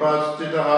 उपस्थितः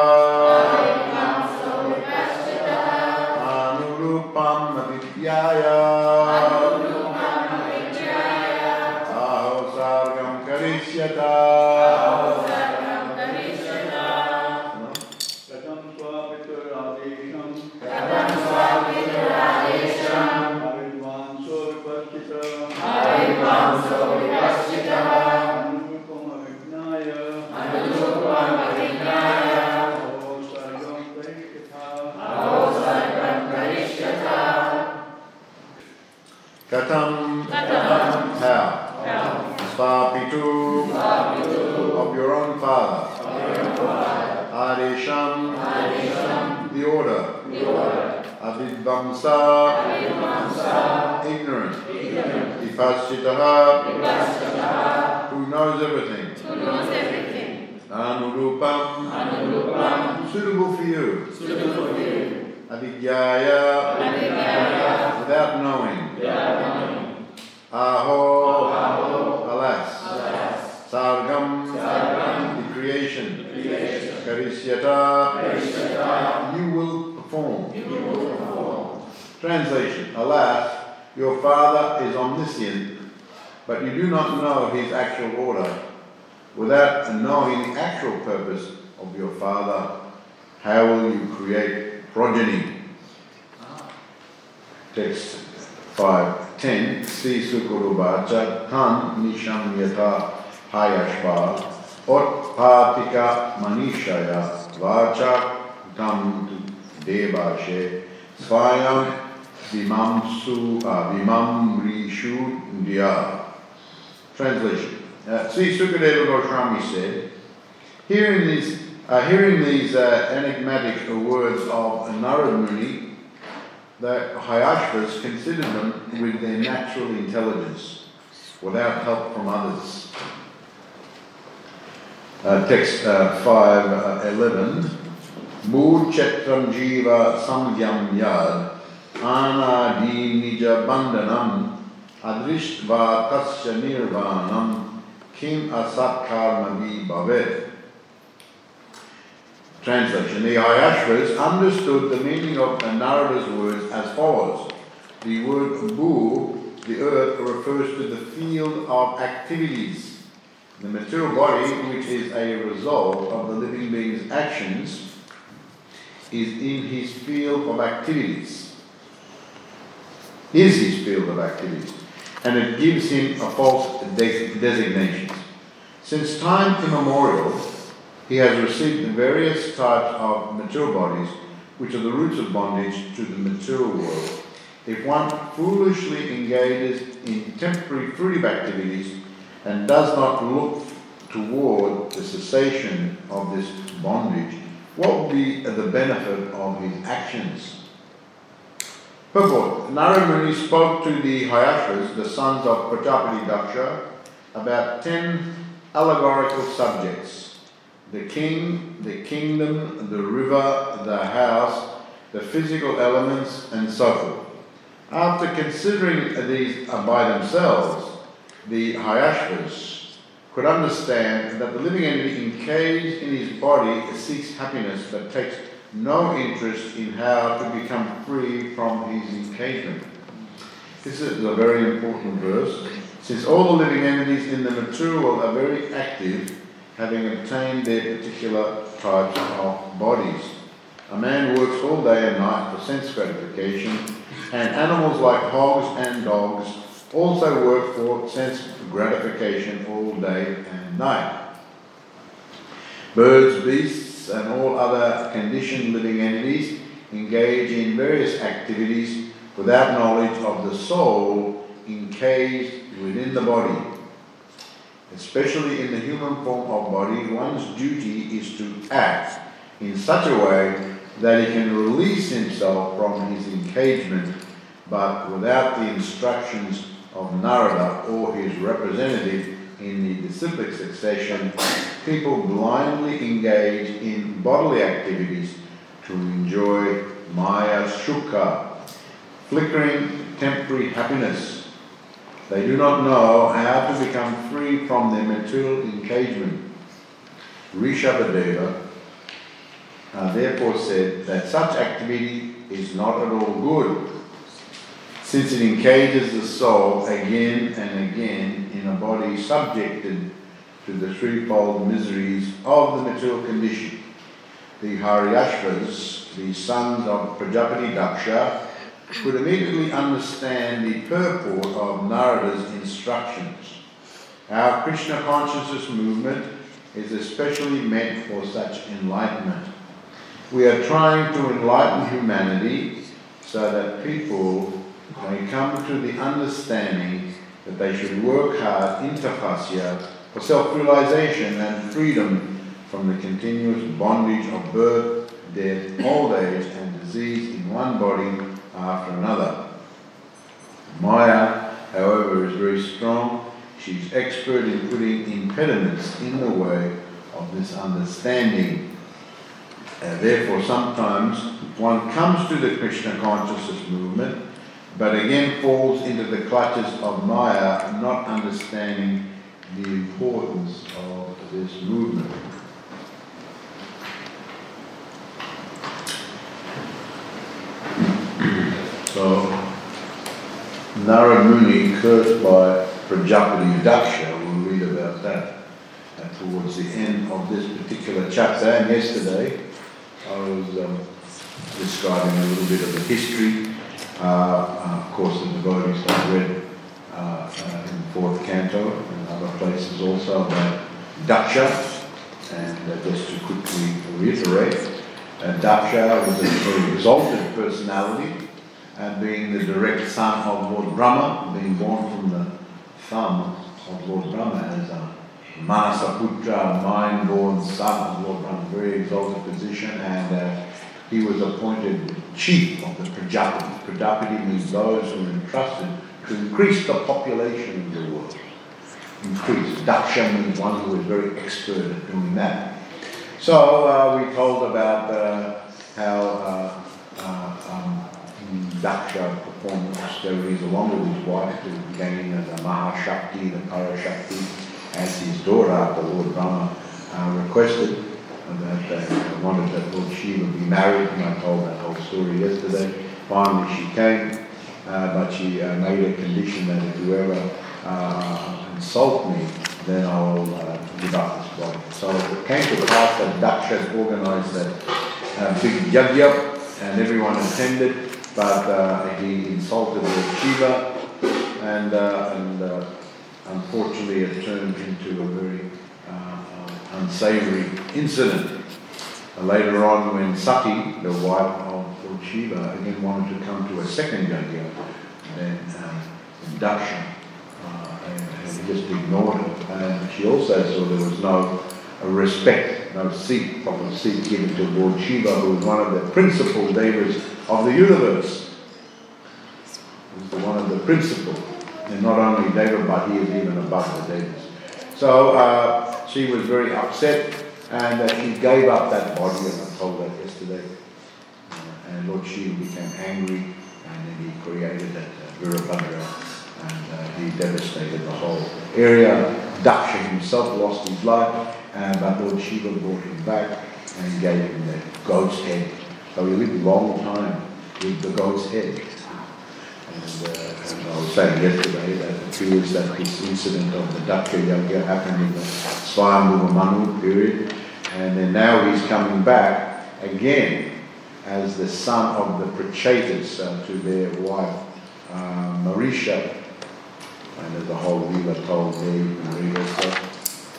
Translation Alas, your father is omniscient, but you do not know his actual order. Without knowing the actual purpose of your father, how will you create progeny? Text 5.10 Sri Sukurubacha Tan Nishamyata Hayashva Otpatika Manishaya Vacha Tam Devashe Svayam Vimamsu uh, Vimamrishu Dya Translation. Uh, Sri Sukadeva Goswami said, Hearing these, uh, hearing these uh, enigmatic words of Narad Muni, the Haryashvas considered them with their natural intelligence, without help from others. Uh, text uh, 511 Mood Chetram Jiva Samyam Yad Adrishtva Tasya Nirvanam Kim Asat Karmavi Bhavet. Translation The Haryashvas understood the meaning of the Narada's words as follows. The word Bhu, the earth, refers to the field of activities. The material body, which is a result of the living being's actions, is in his field of activities. Is his field of activities. And it gives him a false des- designation. Since time immemorial, he has received the various types of material bodies, which are the roots of bondage to the material world. If one foolishly engages in temporary fruitive activities and does not look toward the cessation of this bondage, what will be the benefit of his actions? Purport Narad Muni spoke to the Haryashvas, the sons of Prajapati Daksha, about ten allegorical subjects the king, the kingdom, the river, the house, the physical elements, and so forth. After considering these by themselves, the Haryashvas could understand that the living entity encaged in his body seeks happiness but takes no interest in how to become free from his encagement. This is a very important verse, since all the living entities in the material are very active, having obtained their particular types of bodies. A man works all day and night for sense gratification, and animals like hogs and dogs also work for sense gratification all day and night. Birds, beasts, and all other conditioned living entities engage in various activities without knowledge of the soul encased within the body. Especially in the human form of body, one's duty is to act in such a way that he can release himself from his encagement, but without the instructions of Narada or his representative in the disciplic succession, people blindly engage in bodily activities to enjoy Maya Sukha, flickering temporary happiness. They do not know how to become free from their material engagement. Rishabhadeva uh, therefore said that such activity is not at all good since it encages the soul again and again in a body subjected to the threefold miseries of the material condition. The Haryashvas, the sons of Prajapati Daksha, could immediately understand the purport of Narada's instructions. Our Krishna consciousness movement is especially meant for such enlightenment. We are trying to enlighten humanity so that people may come to the understanding that they should work hard in tapasya for self-realization and freedom from the continuous bondage of birth, death, old age and disease in one body after another. Maya, however, is very strong. She's expert in putting impediments in the way of this understanding. Uh, therefore, sometimes one comes to the Krishna consciousness movement but again falls into the clutches of Maya, not understanding the importance of this movement. So, Narad Muni, cursed by Prajapati Daksha, we'll read about that uh, towards the end of this particular chapter. And yesterday, I was um, describing a little bit of the history uh, uh, of course, the devotees have read Uh, in the fourth canto and other places also about Daksha. And uh, just to quickly reiterate, uh, Daksha was a very exalted personality, and being the direct son of Lord Brahma, being born from the thumb of Lord Brahma as a Manasaputra, mind-born son of Lord Brahma, very exalted position, and uh, he was appointed chief of the Prajapati. Prajapati means those who are entrusted to increase the population of the world. Increase. Daksha means one who is very expert at doing that. So uh, we told about uh, how uh, uh um, Daksha performed austerities along with his wife to gain the Mahashakti, the Parashakti, as his daughter, the Lord Brahma, uh, requested that uh, wanted that Lord Shiva be married, and I told that whole story yesterday. Finally, she came, but she uh, made a condition that if you ever uh, insult me, then I'll uh, give up this body. So it came to pass that Daksha organized that uh, big yajna, and everyone attended, but he insulted the Shiva, and, and unfortunately it turned into a very unsavory incident. Uh, later on, when Sati, the wife Lord Shiva, again wanted to come to a second then um, uh, and, and, he just ignored it. And she also saw there was no respect, no seat, proper seat given to Lord Shiva, who was one of the principal devas of the universe. He was one of the principal, and not only Deva, but he is even above the devas. So uh, she was very upset and uh, she gave up that body, and told that. And Lord Shiva became angry and he created that uh, Virabhadra and uh, he devastated the whole area. Daksha himself lost his life, and but Lord Shiva brought him back and gave him the goat's head. So he lived a long time with the goat's head. And, uh, and I was saying yesterday that it appears that this incident of the Daksha Yajna happened in the Swayambhuva Manu period, and then now he's coming back again as the son of the Prachetas uh, to their wife uh, Marisha. And a whole Leela told there,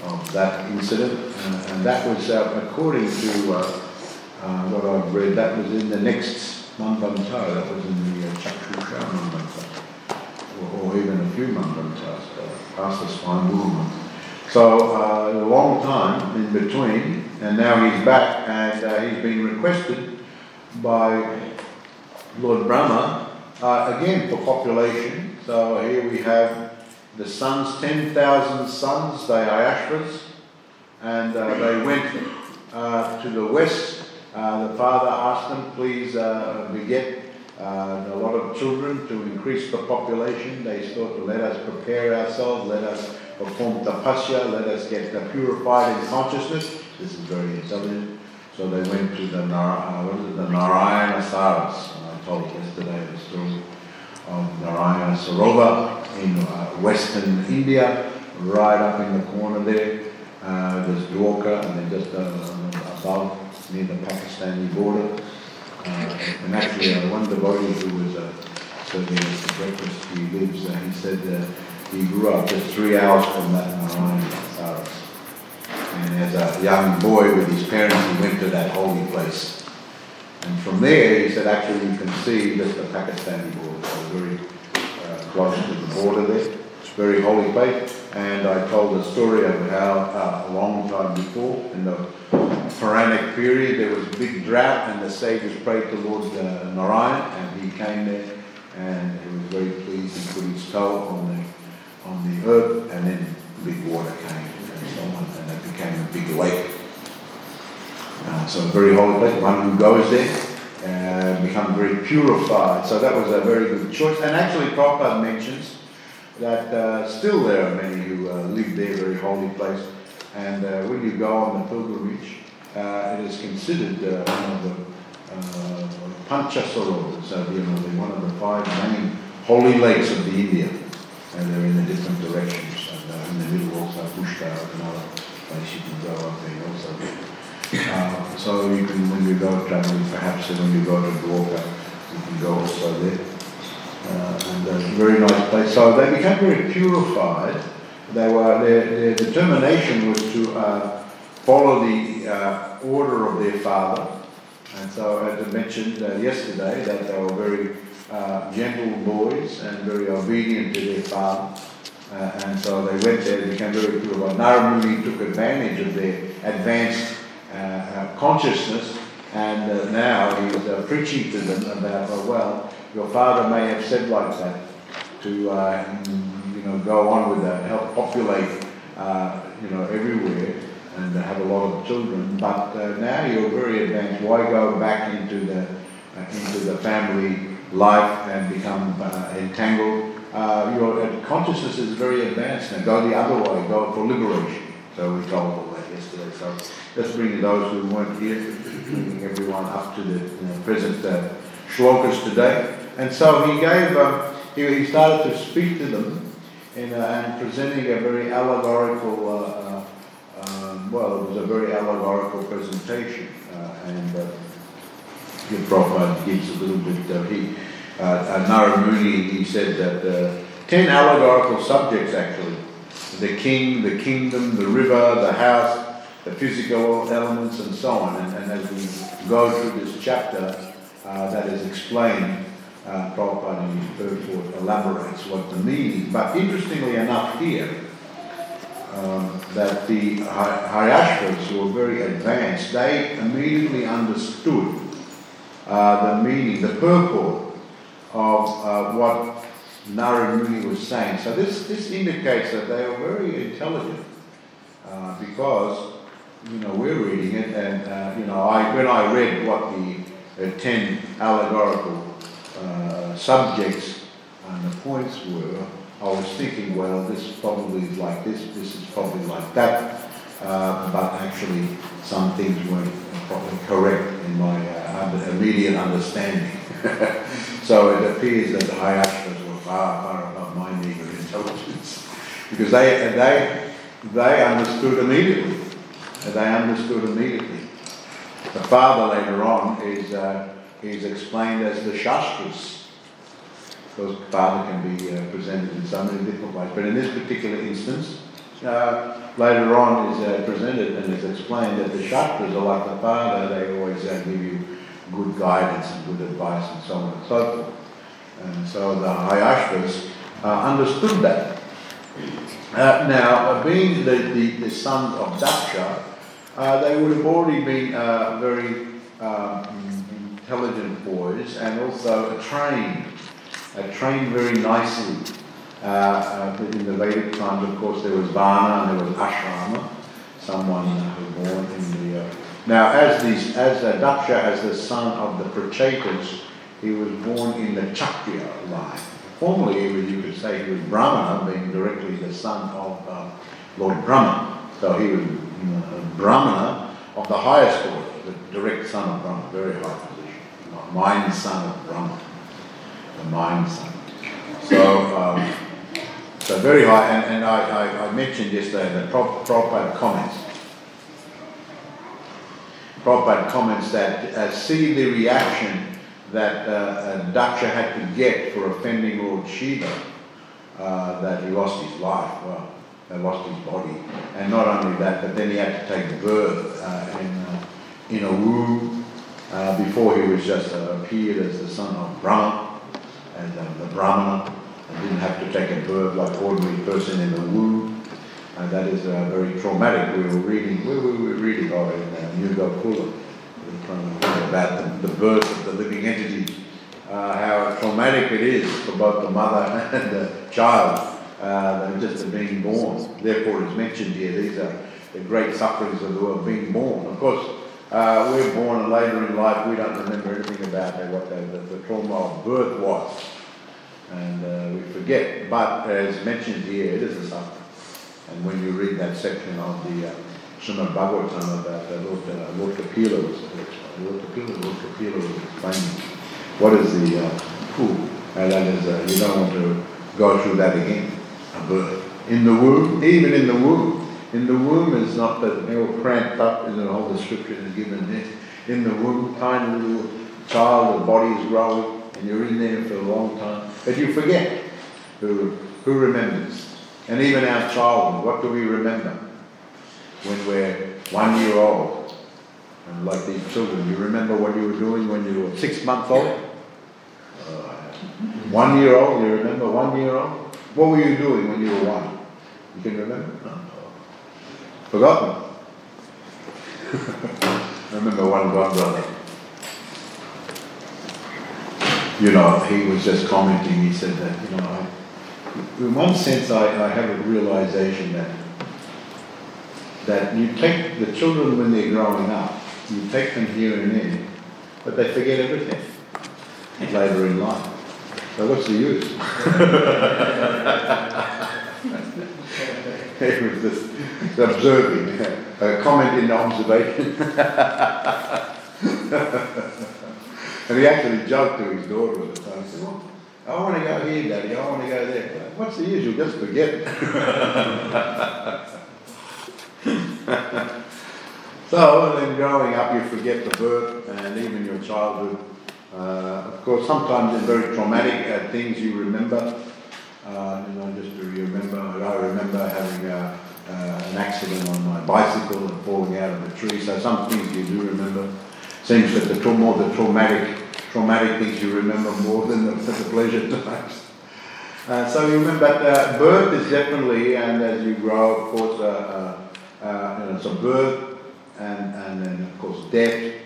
of that incident. Uh, and that was, uh, according to uh, what I've read, that was in the next Manvantara, that was in the uh, Chakshusha Manvantara, or, or, even a few Manvantaras, uh, past the spine So uh, a long time in between, and now he's back and he's been requested by Lord Brahma uh, again for population. So here we have the sons, 10,000 sons, they are Ashras, and uh, they went uh, to the west. Uh, the father asked them, please uh, beget uh, a lot of children to increase the population. They thought, let us prepare ourselves, let us perform tapasya, let us get purified in consciousness. This is very intelligent. So they went to the, Nar- what is it, the Narayana Saras. I told yesterday the story of Narayana Sarovar in uh, western India, right up in the corner there. Uh, there's Dwarka and then just uh, above near the Pakistani border. Uh, and actually, uh, one devotee who was uh, serving us for breakfast, he lives, uh, he said uh, he grew up just three hours from that Narayan Saras. And as a young boy with his parents, he went to that holy place. And from there, he said, actually, you can see just the Pakistani border, so very close to the border there. It's very holy place. And I told the story of how uh, a long time before, in the Puranic period, there was a big drought and the sages prayed to Lord uh, Narayan and he came there and he was very pleased. He put his toe on the, on the earth and then big water came and so on and became a big lake. Uh, so a very holy place. One who goes there uh, become very purified. So that was a very good choice. And actually, Prabhupada mentions that uh, still there are many who uh, live there, very holy place. And uh, when you go on the pilgrimage, uh, it is considered uh, one of the uh, so you know, one of the five main holy lakes of the India. And they're in the different directions. And in the middle also Pushkar, another you can go up there also. Uh, so you can, when you go traveling, perhaps when you go to Dwarka, you can go also there. Uh, and a very nice place. So they became very purified. They were their, their determination was to uh, follow the uh, order of their father. And so, as I mentioned uh, yesterday, that they were very uh, gentle boys and very obedient to their father. And so they went there, became very purified. Naramuni took advantage of their advanced uh, uh, consciousness, and uh, now he's preaching to them about, oh, well, your father may have said like that to, you know, go on with that, help populate, you know, everywhere and have a lot of children. But uh, now you're very advanced. Why go back into the uh, into the family life and become uh, your consciousness is very advanced now. Go the other way. Go for liberation. So we told all that yesterday. So Let's bring those who weren't here, bringing everyone up to the you know, present uh, shlokas today. And so he gave, uh, he, he, started to speak to them in, and presenting a very allegorical, uh, uh, um, well, it was a very allegorical presentation. Uh, and uh, Prabhupada gives a little bit, he, uh, Naramuni, he said that ten allegorical subjects actually the king, the kingdom, the river, the house, the physical elements and so on. And, and as we go through this chapter, uh, that is explained, uh, Prabhupada in his elaborates what the meaning. But interestingly enough here, um, that the Haryashvas who were very advanced, they immediately understood uh, the meaning, the purport of uh, what Narayana was saying. So this, this indicates that they are very intelligent uh, because you know, we're reading it, and uh, you know, I when I read what the uh, ten allegorical uh, subjects and the points were, I was thinking, well, this probably is like this, this is probably like that, uh, but actually some things weren't probably correct in my uh, immediate understanding. so it appears that the Haryashvas were far, far above my meager intelligence because they, they, they understood immediately. They understood immediately. The father later on is, uh, is explained as the Shastras because father can be uh, presented in so many different ways. But in this particular instance, uh, later on is uh, presented and is explained that the Shastras are like the father, they always uh, give you good guidance and good advice and so on and so forth. And so the Haryashvas uh, understood that. Uh, now, being the, the, the sons of Daksha, they would have already been very um, intelligent boys and also trained uh, trained very nicely. Uh, uh, in the Vedic times, of course, there was Varna and there was Ashrama, someone who born in the. Uh, now, as these, as uh, Daksha, as the son of the Prachetas, he was born in the Kshatriya line. Formerly, you could say he was Brahmana, being directly the son of uh, Lord Brahma. So he was know, Brahmana of the highest order, the direct son of Brahma, very high position, mind son of Brahma the mindset. So, um, so very high, and, and I, I, I mentioned yesterday the Prabhupada comments. Prabhupada comments that uh, see the reaction that uh, uh, Daksha had to get for offending Lord Shiva, uh, that he lost his life, well, he lost his body. And not only that, but then he had to take birth uh, in, uh, in a womb uh, before he was just appeared as the son of Brahma and um, the Brahmana, and didn't have to take a birth like ordinary person in the womb. And that is uh, very traumatic. We were reading, we were reading oh, in uh, New Gokula, about the, the birth of the living entity, uh, how traumatic it is for both the mother and the child, uh, just being born. Therefore, it's mentioned here, these are the great sufferings of the world, being born. Of course, uh, we're born later in life, we don't remember anything about what the, the, the trauma of birth was. And uh, we forget. But as mentioned here, it is a suffering. And when you read that section of the uh, Srimad Bhagavatam about uh, Lord, uh, Lord Kapila was Lord Kapila, Lord Kapila was explaining what is the uh, who, and that is uh, you don't want to go through that again. A birth in the womb, even in the womb, in the womb is not that they were cramped up, in all the scripture is given there. In the womb, tiny little child, the body is growing, and you're in there for a long time. But you forget who, who remembers. And even our childhood, what do we remember? When we're one year old, and like these children, you remember what you were doing when you were six months old? Uh, one year old, you remember one year old? What were you doing when you were one? You can remember? No. Forgotten. I remember one, one. You know, he was just commenting, he said that, you know, I, in one sense I, I have a realization that that you take the children when they're growing up, you take them here and there, but they forget everything later in life. So what's the use? he was just observing, a comment in observation. and he actually joked to his daughter at the time. He said, well, I want to go here, Daddy, I want to go there. What's the use? Just forget. so, then growing up, you forget the birth and even your childhood. Uh, of course, sometimes in very traumatic uh, things you remember. Uh, you know, just to remember, I remember having a, uh, an accident on my bicycle and falling out of a tree. So some things you do remember. Seems that the more the traumatic traumatic things you remember more than the, the pleasure times. Uh, so you remember that uh, birth is definitely, and as you grow, of course, uh, uh, uh you know, so birth, and, and then of course death,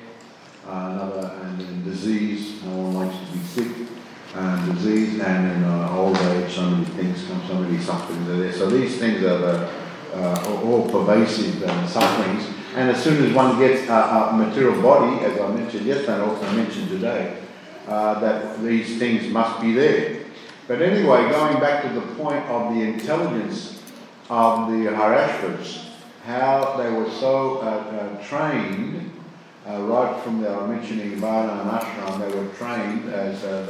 another, and then disease. No one likes to be sick and disease and uh, old age, so many things come, so many sufferings are there. So these things are the uh, all pervasive uh, sufferings. And as soon as one gets a, a, material body, as I mentioned yesterday and also mentioned today, uh, that these things must be there. But anyway, going back to the point of the intelligence of the Haryashvas, how they were so uh, uh, trained, uh, right from the, I was mentioning Varna and Ashram, they were trained as uh,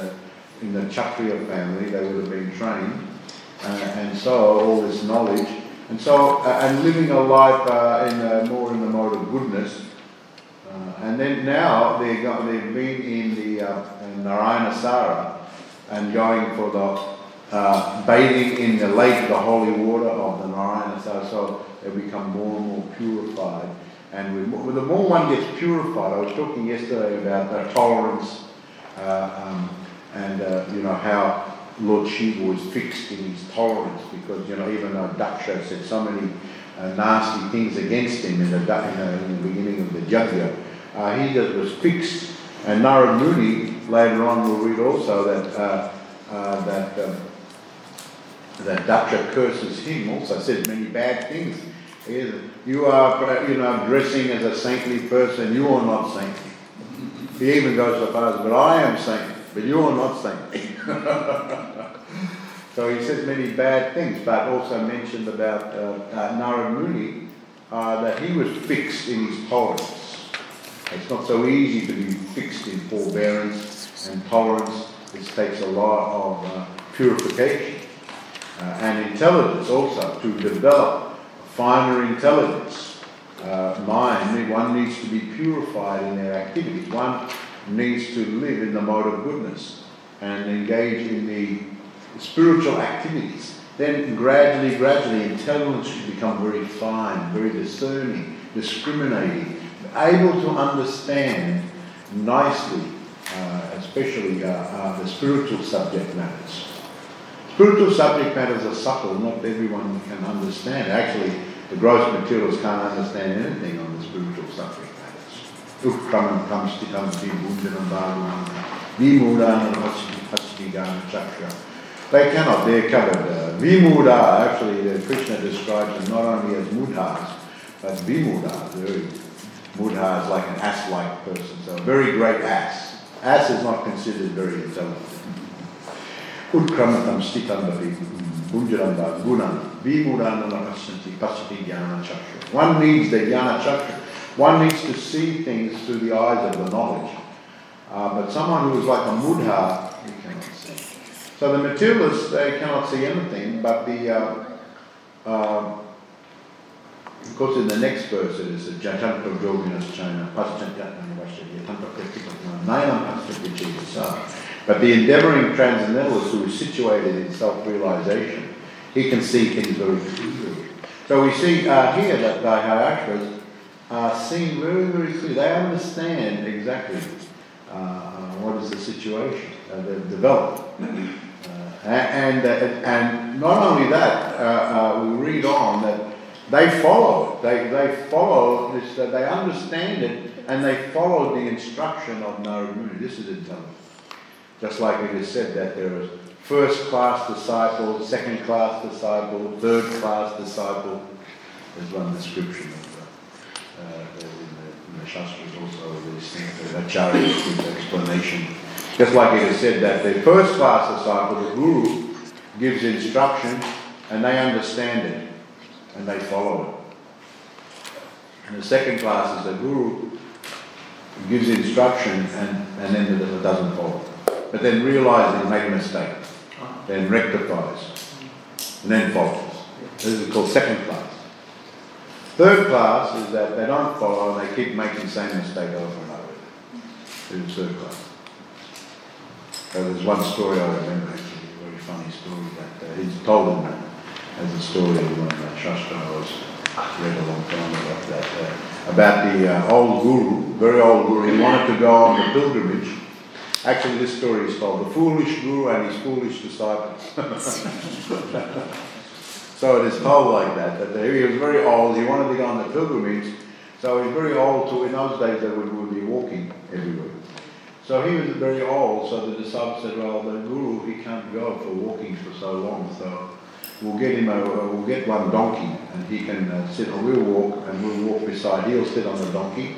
the, in the Kshatriya family, they would have been trained. Uh, and so all this knowledge, and so, uh, and living a life uh, in uh, more in the mode of goodness, uh, and then now they they've been in the uh, in Narayana Sara and going for the uh, bathing in the lake, the holy water of the Narayana Sara, so they become more and more purified. And with, the more one gets purified, I was talking yesterday about the tolerance uh, um, and uh, you know how Lord Shiva was fixed in his tolerance because you know even though Daksha said so many uh, nasty things against him in the, in the, in the beginning of the Yajna, uh, he just was fixed. And Narad Muni, later on we'll read also that, uh, uh, that, um, that Daksha curses him, also says many bad things. You are, you know, dressing as a saintly person, you are not saintly. He even goes so far as, but I am saintly, but you are not saintly. So he says many bad things, but also mentioned about uh, uh, uh, that he was fixed in his tolerance. It's not so easy to be fixed in forbearance and tolerance. It takes a lot of uh, purification uh, and intelligence also to develop a finer intelligence. Uh, mind, one needs to be purified in their activities. One needs to live in the mode of goodness and engage in the spiritual activities. Then gradually, gradually, intelligence should become very fine, very discerning, discriminating, able to understand nicely, uh, especially uh, uh, the spiritual subject matters. Spiritual subject matters are subtle, not everyone can understand. Actually, the gross materials can't understand anything on the spiritual subject matters. Vibhunjanam bhagavan vimudana chakra. They cannot, they're covered. Uh, vimuda, actually, uh, Krishna describes them not only as mudhas, but vimuda, very Mudha is like an ass-like person, so a very great ass. Ass is not considered very intelligent. Utkramatam stitandavi bunjaranda gunam vimudana pasati jnana chakra. One needs the jnana chakra. One needs to see things through the eyes of the knowledge. Uh, but someone who is like a mudha, he cannot see. So the materialists, they cannot see anything, but the uh, uh, of course, in the next verse it is a Jajanto Yoginas China. But the endeavoring transcendentalist who is situated in self realization, he can see things very clearly. So we see uh, here that the Haryashvas are seen very, very clearly. They understand exactly what is the situation uh, they've developed. Uh, and, uh, and not only that, we read on that they follow it. They, they follow this, uh, they understand it, and they follow the instruction of Narad Muni. This is intelligence. Just like it is said that there is first class disciple, second class disciple, third class disciple. There's one description of uh, uh, the, Shastras also, these things, the Acharya explanation. Just like it is said that the first class disciple, the Guru, gives instruction and they understand it and they follow it. And the second class is the guru gives instruction and, and then it doesn't follow. But then realizes he made a mistake, then rectifies, and then follows. This is called second class. Third class is that they don't follow and they keep making the same mistake over and over. Is third class. So there's one story I remember, actually, a very funny story that uh, he's told in as a story of one that Shastra was read a long time about that. Uh, about the uh, old guru, very old guru, he wanted to go on the pilgrimage. Actually, this story is called The Foolish Guru and His Foolish Disciples. so it is told like that, that he was very old, he wanted to go on the pilgrimage, so he was very old too. In those days, they would, would be walking everywhere. So he was very old, so the disciples said, well, the guru, he can't go for walking for so long, so we'll get him a, we'll get one donkey and he can uh, sit, or we'll walk and we'll walk beside, he'll sit on the donkey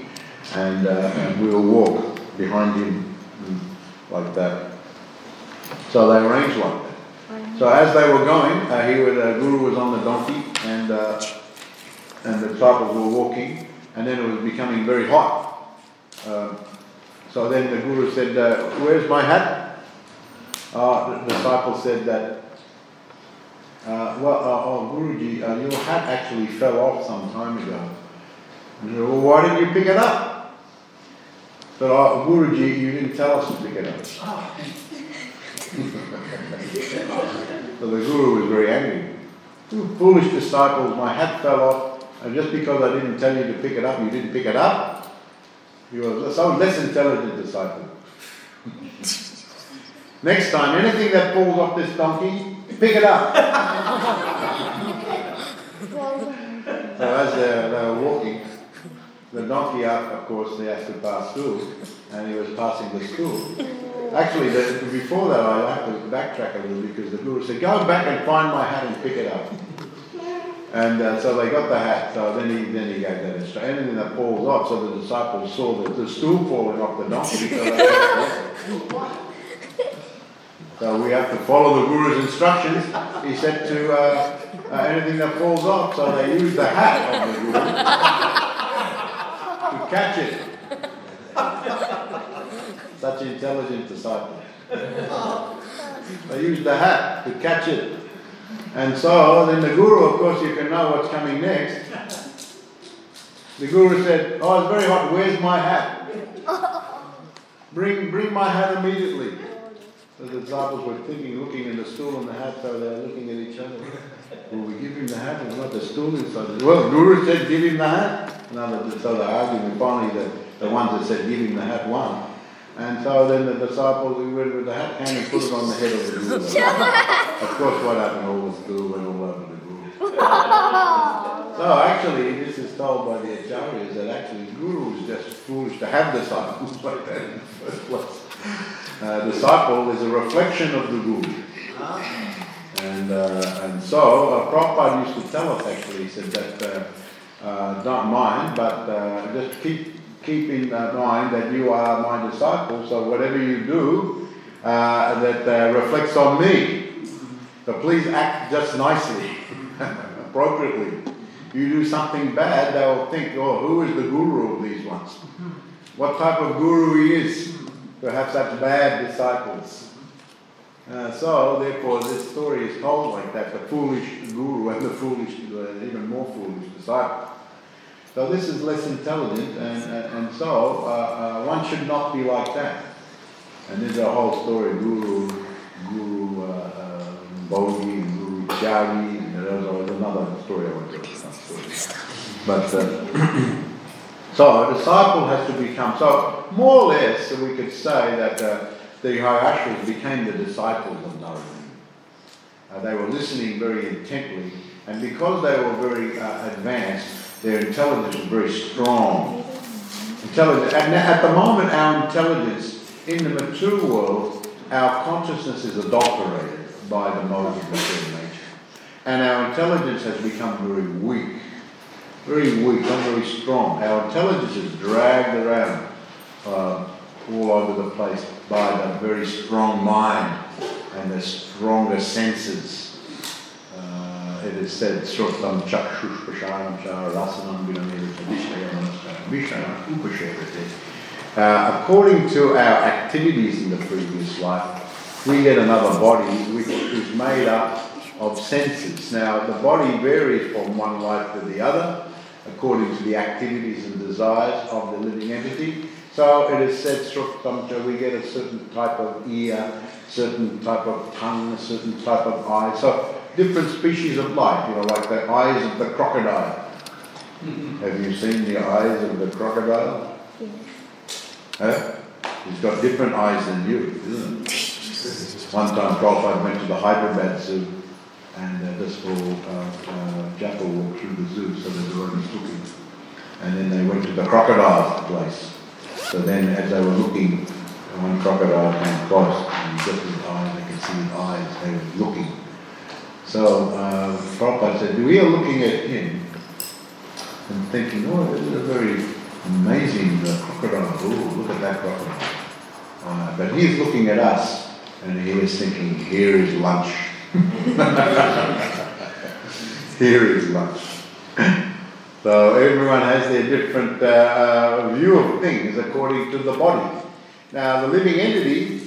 and, uh, and we'll walk behind him like that. So they arranged that. So as they were going, uh, he was, uh, Guru was on the donkey and, uh, and the disciples were walking and then it was becoming very hot. Uh, so then the Guru said, uh, where's my hat? Uh, the disciple said that, uh, well, uh, oh Guruji, uh, your hat actually fell off some time ago. And he said, well, why didn't you pick it up? But oh, Guruji, you didn't tell us to pick it up. So the Guru was very angry. You foolish disciples, my hat fell off, and just because I didn't tell you to pick it up, you didn't pick it up. You are so less intelligent disciple. Next time, anything that falls off this donkey, pick it up. so as they, were walking, the donkey up, of course, they had to pass through, and he was passing the school. Actually, the, before that, I have to backtrack a little because the guru said, "Go back and find my hat and pick it up." And uh, so they got the hat. So then he then he gave that instruction. Anything that falls off, so the disciples saw the, the stool falling off the donkey. So, so we have to follow the guru's instructions. He said to uh, uh, anything that falls off. So they used the hat of the guru to catch it. Such intelligent disciples. They used the hat to catch it. And so then the Guru, of course, you can know what's coming next. The Guru said, Oh, it's very hot, where's my hat? Bring, bring my hat immediately. So the disciples were thinking, looking in the stool and the hat, so they're looking at each other. Will we give him the hat or not? The stool inside. Well, the Guru said, Give him the hat. Now, so they're arguing. Finally, the, the ones that said, Give him the hat won. And so then the disciples we went with the hat hand and put it on the head of the guru. of course, what happened? All the stool went all over the guru. so actually, this is told by the acharyas that actually the guru is just foolish to have disciples like that in the first place. Uh, disciple is a reflection of the guru. And, uh, and so uh, Prabhupada used to tell us actually, he said that uh, uh, don't mind, but uh, just keep keep in mind that you are my disciple, so whatever you do uh, that uh, reflects on me. So please act just nicely, appropriately. You do something bad, they will think, oh, who is the guru of these ones? What type of guru he is to have such bad disciples? Uh, so, therefore, this story is told like that the foolish guru and the foolish, uh, even more foolish disciple. So this is less intelligent, and, and, and so uh, uh, one should not be like that. And there's a whole story, Guru, Guru uh, uh, Bogi, and Guru Jagi, and there's another story I want to tell. But uh, so a disciple has to become, so more or less we could say that uh, the Haryashvas became the disciples of Narayana. Uh, they were listening very intently, and because they were very advanced, their intelligence is very strong. Intelligence. And at the moment, our intelligence in the mature world, our consciousness is adulterated by the modes of material nature. And our intelligence has become very weak. Very weak, not very strong. Our intelligence is dragged around uh, all over the place by the very strong mind and the stronger senses it is said, Srotam Chakshushpasharam Cha Rasanam uh, According to our activities in the previous life, we get another body which is made up of senses. Now, the body varies from one life to the other according to the activities and desires of the living entity. So it is said, Srutamcha, we get a certain type of ear, certain type of tongue, a certain type of eye. So different species of life, you know, like the eyes of the crocodile. Have you seen the eyes of the crocodile? Huh? He's got different eyes than you, isn't it? One time Prabhupada went to the Hyderabad Zoo and uh, this little uh, uh, jackal walked through the zoo so they were looking. And then they went to the crocodile place. So then as they were looking, one crocodile came close and he got his eyes, they could see his eyes, they were looking. So uh, Prabhupada said, we are looking at him and thinking, oh, this is a very amazing uh, crocodile. Oh, look at that crocodile. Uh, but he's looking at us and he is thinking, here is lunch. Here is lunch. So everyone has their different uh, uh, view of things according to the body. Now, the living entity,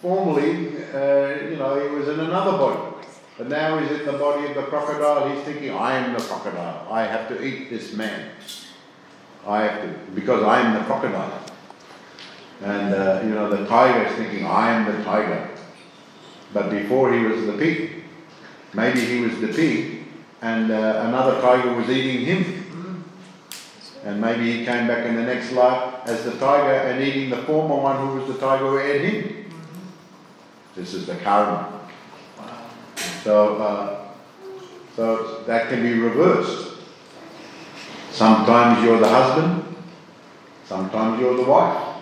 formerly, uh, you know, he was in another body. But now he's in the body of the crocodile. He's thinking, I am the crocodile. I have to eat this man. I have to, because I am the crocodile. And, uh, you know, the tiger is thinking, I am the tiger. But before he was the pig. Maybe he was the pig and uh, another tiger was eating him. And maybe he came back in the next life as the tiger and eating the former one who was the tiger who ate him. This is the karma. So, uh, so that can be reversed. Sometimes you're the husband, sometimes you're the wife.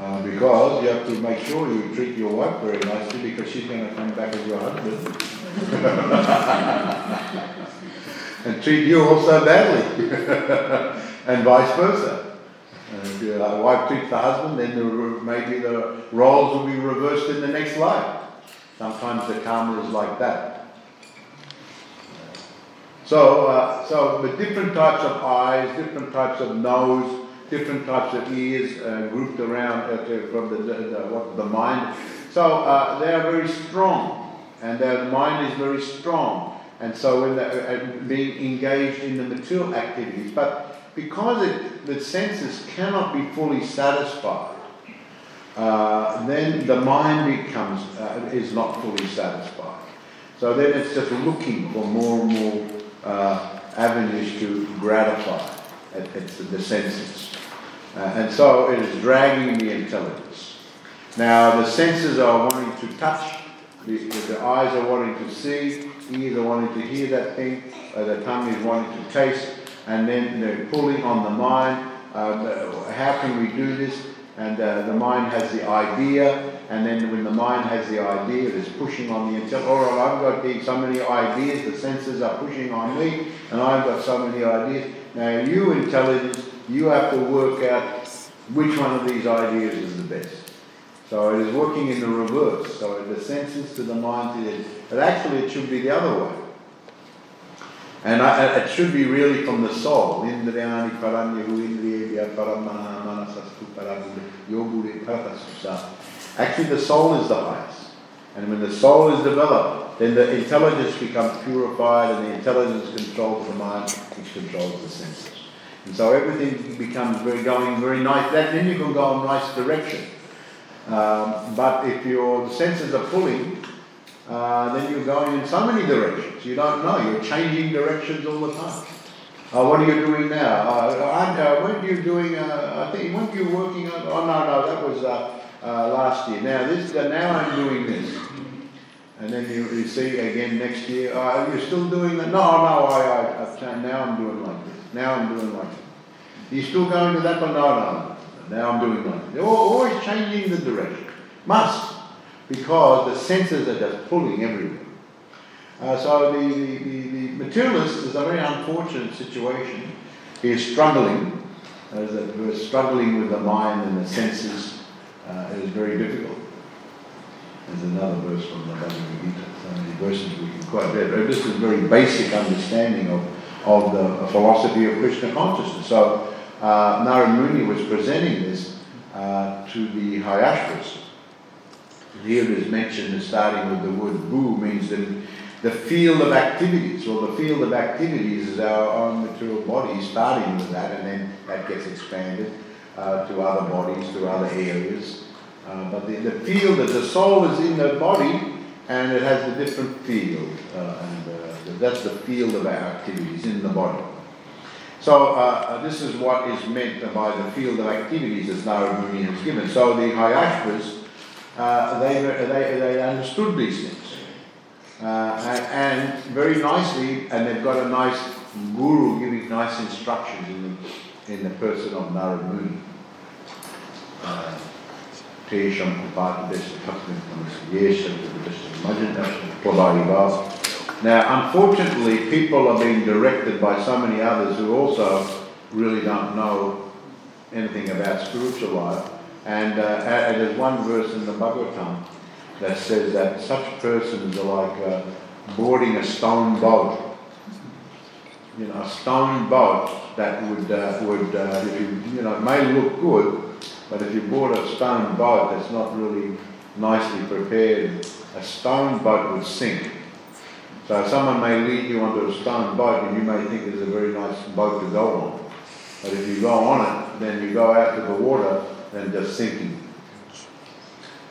Uh, because you have to make sure you treat your wife very nicely because she's going to come back as your husband. and treat you also badly. and vice versa. And if your wife treats the husband, then the, maybe the roles will be reversed in the next life. Sometimes the karma is like that. So, uh, so the different types of eyes, different types of nose, different types of ears uh, grouped around uh, from the, the, the, what, the mind. So uh, they are very strong, and the mind is very strong. And so when they're uh, being engaged in the material activities, but because it, the senses cannot be fully satisfied, uh, then the mind becomes uh, is not fully satisfied. So then it's just looking for more and more uh, avenues to gratify it, it's the senses. Uh, and so it is dragging the intelligence. Now the senses are wanting to touch, the, the eyes are wanting to see, ears are wanting to hear that thing, uh, the tongue is wanting to taste, and then they're pulling on the mind. Uh, how can we do this? And uh, the mind has the idea, and then when the mind has the idea, it is pushing on the. All right, I've got these, so many ideas, the senses are pushing on me, and I've got so many ideas. Now, you intelligence, you have to work out which one of these ideas is the best. So it is working in the reverse. So the senses to the mind to the, but actually it should be the other way. And I, it should be really from the soul. Actually, the soul is the highest. And when the soul is developed, then the intelligence becomes purified and the intelligence controls the mind, which controls the senses. And so everything becomes very going very nice. Then you can go in nice direction. Um, but if your senses are pulling, uh, then you're going in so many directions. You don't know. You're changing directions all the time. Uh, what are you doing now? Uh, uh, weren't you doing? Uh, I think weren't you working on? Oh no, no, that was uh, uh, last year. Now this, now I'm doing this, and then you, you see again next year. Uh, you're still doing that? No, no, I, I, I, now I'm doing like this. Now I'm doing like this. You still going to that? But no, no. Now I'm doing like this. They're always changing the direction. Must because the senses are just pulling everywhere. Uh, so the, the, the, the, materialist is a very unfortunate situation. He is struggling, as a, we're struggling with the mind and the senses. Uh, it is very difficult. There's another verse from the Bhagavad Gita. So many verses we can quote there. But this is a very basic understanding of, of the philosophy of Krishna consciousness. So uh, Narad Muni was presenting this uh, to the Haryashvas here it is mentioned starting with the word bhu means that the field of activities. Well, the field of activities is our own material body, starting with that, and then that gets expanded uh, to other bodies, to other areas. Uh, but the, the field of the soul is in the body, and it has a different field, uh, and uh, that's the field of our activities in the body. So uh, this is what is meant by the field of activities as Narad Muni has given. So the Haryashvas uh, they, they, they understood these things. Uh, and, and, very nicely, and they've got a nice guru giving nice instructions in the, in the person of Narad Muni. Uh, now, unfortunately, people are being directed by so many others who also really don't know anything about spiritual life and uh, there's one verse in the Bhagavatam that says that such persons are like uh, boarding a stone boat. You know, a stone boat that would, uh, would uh, if you, you know, it may look good, but if you board a stone boat that's not really nicely prepared, a stone boat would sink. So someone may lead you onto a stone boat and you may think it's a very nice boat to go on. But if you go on it, then you go out to the water and just sinking.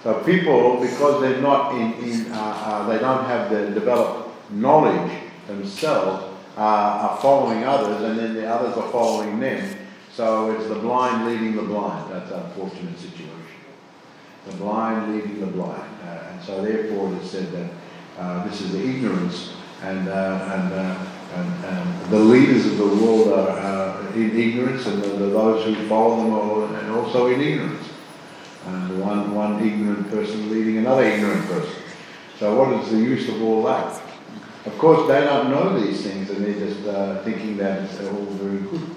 So people, because they're not in, in uh, uh, they don't have the developed knowledge themselves, uh, are following others, and then the others are following them. So it's the blind leading the blind. That's an unfortunate situation. The blind leading the blind, uh, and so therefore it said that uh, this is the ignorance, and uh, and, and, and the leaders of the world are in ignorance, and the, the, those who follow them are and also in ignorance and one, one ignorant person leading another ignorant person. So what is the use of all that? Of course, they don't know these things and they're just uh, thinking that it's all very good.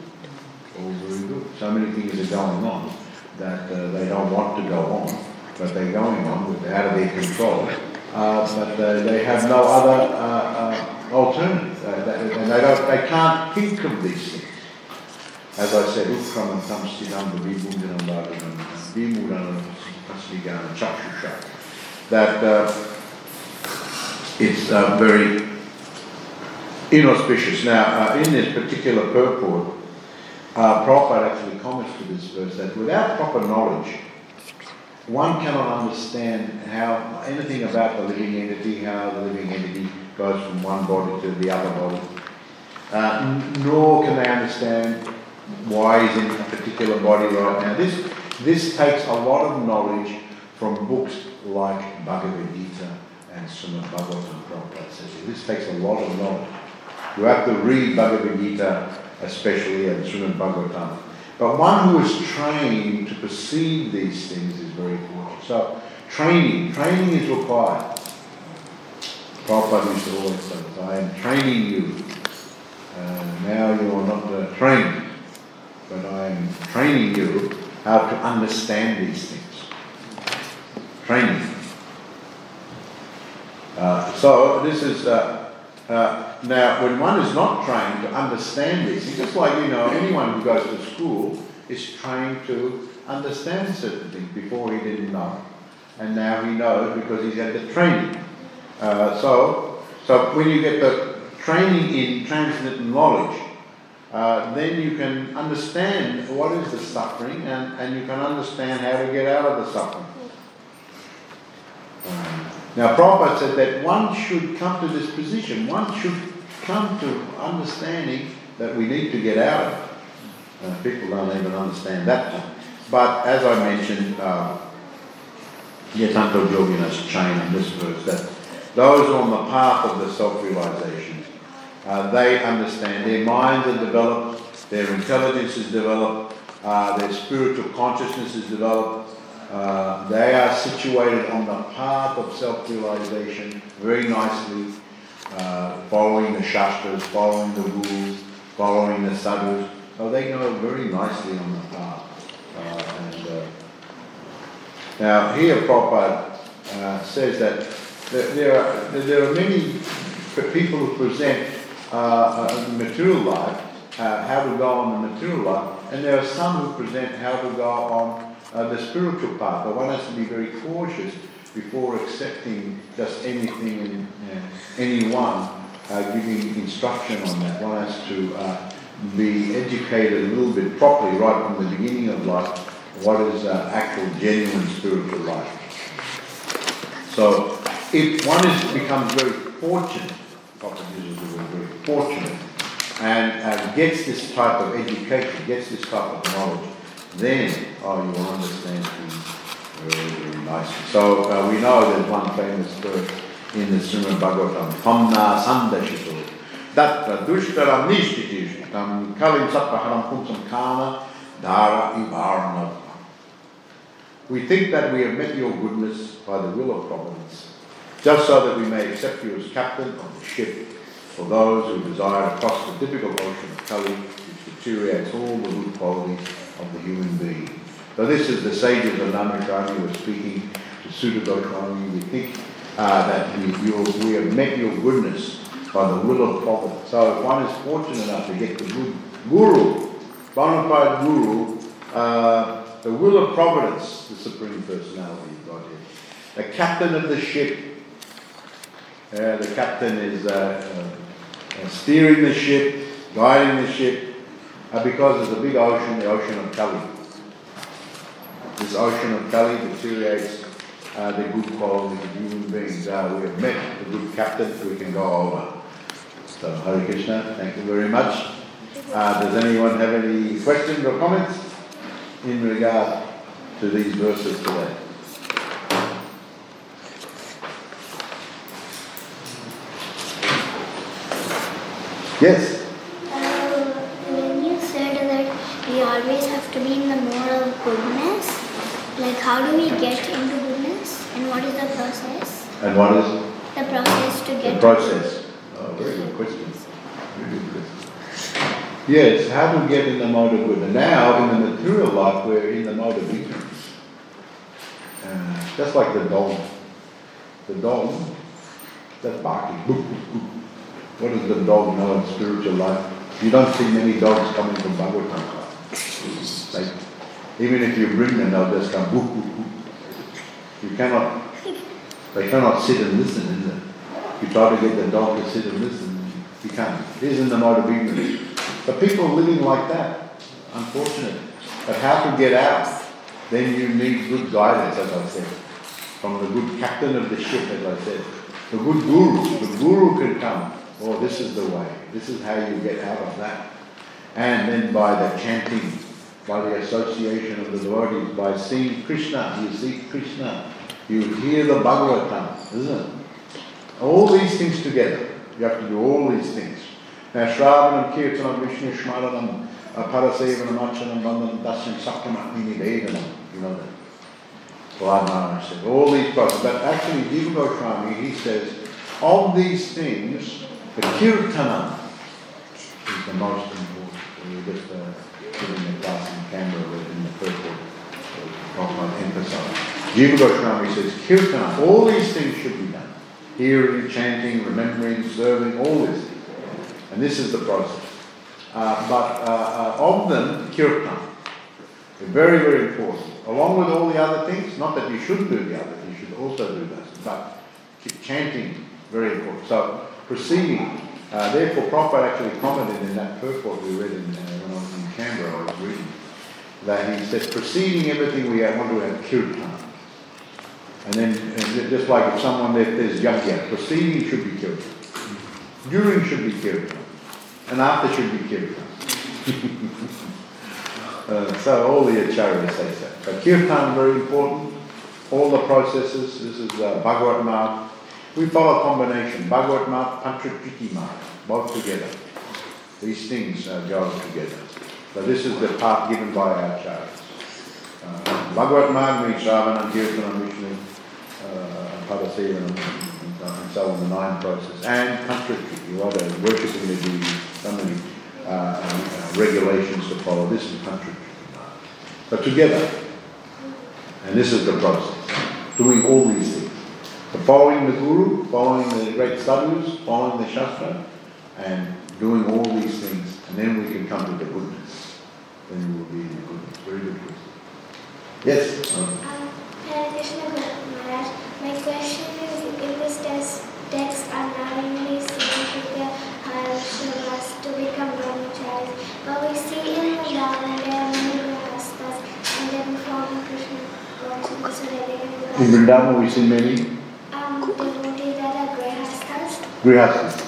All very good. So many things are going on that uh, they don't want to go on, but they're going on out of their control. Uh, but uh, they have no other uh, uh, alternative, and they, don't, they can't think of these things. As I said, Utkraman Tamstidam Vibundanam Bhagavan That uh, it's uh, very inauspicious. Now, uh, in this particular purport, uh, Prabhupada actually comments to this verse that without proper knowledge, one cannot understand how anything about the living entity, how the living entity goes from one body to the other body. Uh, nor can they understand why he's in a particular body right now. This, this takes a lot of knowledge from books like Bhagavad Gita and Srimad Bhagavatam Prabhupada says This takes a lot of knowledge. You have to read Bhagavad Gita especially and Srimad Bhagavatam. But one who is trained to perceive these things is very important. So training, training is required. Prabhupada used to always say, I am training you. Uh, now you are not uh, trained but I'm training you how to understand these things. Training. Uh, so this is uh, uh, now when one is not trained to understand this, it's just like you know anyone who goes to school is trained to understand certain things before he didn't know, and now he knows because he's had the training. Uh, so, so when you get the training in transcendental knowledge, uh, then you can understand what is the suffering and, and you can understand how to get out of the suffering. Now, Prabhupada said that one should come to this position, one should come to understanding that we need to get out of it. Uh, people don't even understand that point. But as I mentioned, uh, Yatanto Yogina's chain in this verse, that those on the path of the self realization uh, they understand. Their minds are developed, their intelligence is developed, uh, their spiritual consciousness is developed. Uh, they are situated on the path of self realization very nicely, uh, following the Shastras, following the rules, following the sadhus. So they go very nicely on the path. Uh, and, uh, now, here Prabhupada says that there are, there are many people who present uh, uh, material life, uh, how to go on the material life, and there are some who present how to go on uh, the spiritual path. But one has to be very cautious before accepting just anything and anyone giving instruction on that. One has to be educated a little bit properly right from the beginning of life what is uh, actual genuine spiritual life. So if one is, becomes very fortunate very fortunate, and uh, gets this type of education, gets this type of knowledge, then, oh, you will understand things very, very nicely. So uh, we know there's one famous verse in the Srimad Bhagavatam, Pamna Sandashito, Datta Dushtaram Nishtitish, Tam Kalim Sattvaharam Punsam Kana, Dara Ivarna. We think that we have met your goodness by the will of providence just so that we may accept you as captain of the ship for those who desire to cross the difficult ocean of Kali, which deteriorates all the good qualities of the human being. So this is the sages of Namakani who are speaking to Goswami, we think uh, that we, we have met your goodness by the will of providence. So if one is fortunate enough to get the good guru, bona fide guru, uh, the will of providence, the supreme personality of Godhead, the captain of the ship. Uh, the captain is uh, uh, steering the ship, guiding the ship, because there's a big ocean, the ocean of Kali. This ocean of Kali deteriorates uh, the good qualities of human beings. Uh, we have met the good captain, we can go over. So, Hare Krishna, thank you very much. Uh, does anyone have any questions or comments in regard to these verses today? Yes? Uh, when you said that we always have to be in the mode of goodness, like how do we get into goodness and what is the process? And what is The process to get. the process? Oh, very good question. Very good question. Yes, how to get in the mode of goodness. Now, in the material life, we're in the mode of ignorance. Uh, just like the dog. The dog, that's barking. What does the dog know in spiritual life? You don't see many dogs coming from Bhagavatam. Like, even if you bring them, they'll just come boop, boop, boop. You cannot, they cannot sit and listen, is it? You try to get the dog to sit and listen, he can't. He's in the mode of ignorance. But people living like that, unfortunate. But how to get out? Then you need good guidance, as I said, from the good captain of the ship, as I said. The good guru, the guru can come. Oh, this is the way. This is how you get out of that. And then by the chanting, by the association of the devotees, by seeing Krishna, you see Krishna, you hear the Bhagavatam, isn't it? All these things together. You have to do all these things. Now, Shravanam, Kirtanam, Vishnu, Shmaranam, Padasevanam, Archanam, Bandhanam, Dasyam, Sakyamatmini, Vedanam. You know that. Prahlad Maharaj said, all these processes. But actually, Jiva Goswami, he says, of these things, the Kirtanam is the most important. We were just uh, giving a class in Canberra in the first Prabhupada emphasized. Jiva Goswami says, Kirtanam, all these things should be done. Hearing, chanting, remembering, serving, all these things. And this is the process. Uh, but uh, uh, of them, kirtan. They're very, very important. Along with all the other things, not that you shouldn't do the other, things, you should also do this. But chanting, very important. So proceeding. Uh, therefore, Prabhupada actually commented in that purport we read in, uh, when I was in Canberra, I was reading, that he says, preceding everything we want to have kirtan. And then, and just like if someone, if there's yajna, proceeding should be kirtan. During should be kirtan. And after should be kirtan. uh, so all the acharyas say so. But kirtan very important. All the processes. This is uh, Bhagavad Marg. We follow a combination. Bhagavad Marg, Panchakriti Marg. Both together. These things uh, go together. So this is the path given by our acharyas. Uh, Bhagavad Marg means Shravanam, Kirtanam, Vishnu, uh, Padasevanam, and so on, the nine process. And Panchakriti, what are worshipping the deities, so many uh, uh, regulations to follow. This is Panchakriti. But together, and this is the process, doing all these things. Following the Guru, following the great sadhus, following the Shastra, and doing all these things, and then we can come to the goodness. Then we will be in the goodness. Very good question. Yes? Um, Maharaj, my question is in this text, text are knowingly saying to the Haryashvas to become brahmacharis, but we see in the Dharma there are many rastas and then performing Krishna consciousness so that they can in Vrindavan we see many grihastas.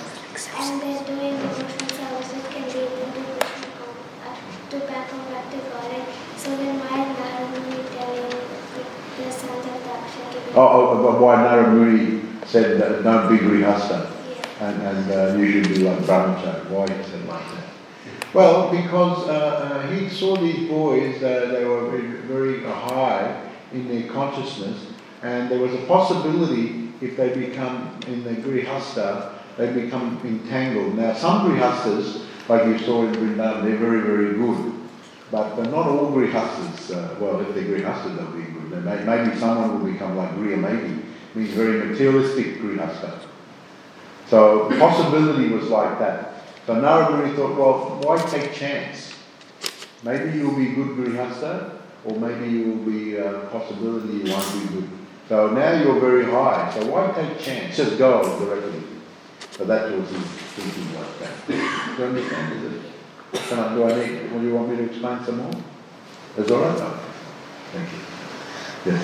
and they're doing devotional services can lead to Krishna con- to become back to Godhead. So then why is telling the, the sons of Daksha Oh, oh, why Naramuni said that don't be grihasta Yeah. and, and uh, you should be like brahmachari. Why he said like that? Well, because uh, uh, he saw these boys, uh, they were very, very high in their consciousness, and there was a possibility if they become in the grihasta, they become entangled. Now, some grihastas, like you saw in Vrindavan, they're very, very good. but, not all grihastas, uh, well, if they're grihastas, they'll be good. They may, maybe someone will become like Griya, maybe, means very materialistic grihasta. So possibility was like that. So Narada thought, well, why take chance? Maybe you'll be good grihasta, or maybe you'll be uh, possibility you won't be good. So now you're very high, so why take chance? Just go directly. So that was his thinking like that. Do you understand? Is it? Can I, do I need, do you want me to explain some more? Is all right? Okay. Thank you. Yes.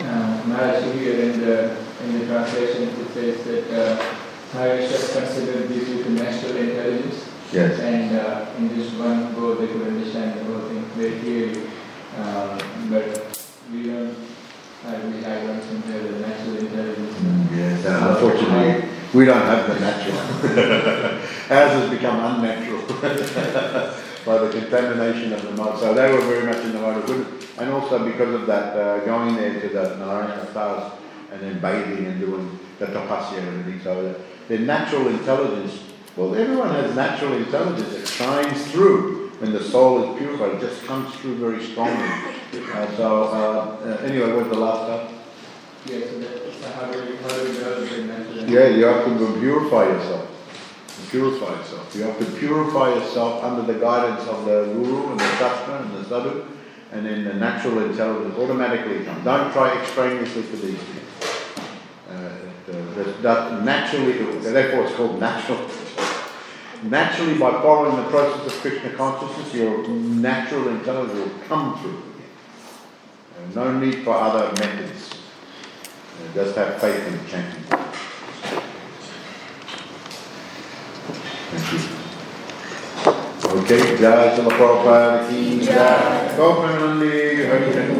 Uh, Maharaj, here in the, in the translation it says that uh, Maharaj considered this with natural intelligence. Yes. And uh, in this one go they could understand the whole thing very clearly. Uh, but we don't, yes, unfortunately, we don't have the natural. Ours has become unnatural by the contamination of the mud. So they were very much in the mode of good. And also because of that, uh, going there to the Narayana Saras and then bathing and doing the tapasya and everything. So their natural intelligence, well, everyone has natural intelligence. that shines through when the soul is purified. It just comes through very strongly. Uh, so uh, uh anyway, what's the last part? Yeah, so, that, so how do we, how do we develop the Yeah, you have to purify yourself purify yourself. You have to purify yourself under the guidance of the Guru and the Shastra and the Sadhu, and then the natural intelligence automatically comes. Don't try extraneously for these things. Uh, uh, that naturally, therefore it's called natural. Naturally, by following the process of Krishna consciousness, your natural intelligence will come through. Uh, no need for other methods. Just have faith in chanting. Okay, Jai Srila Prabhupada ki Jai. Gopinandi Hari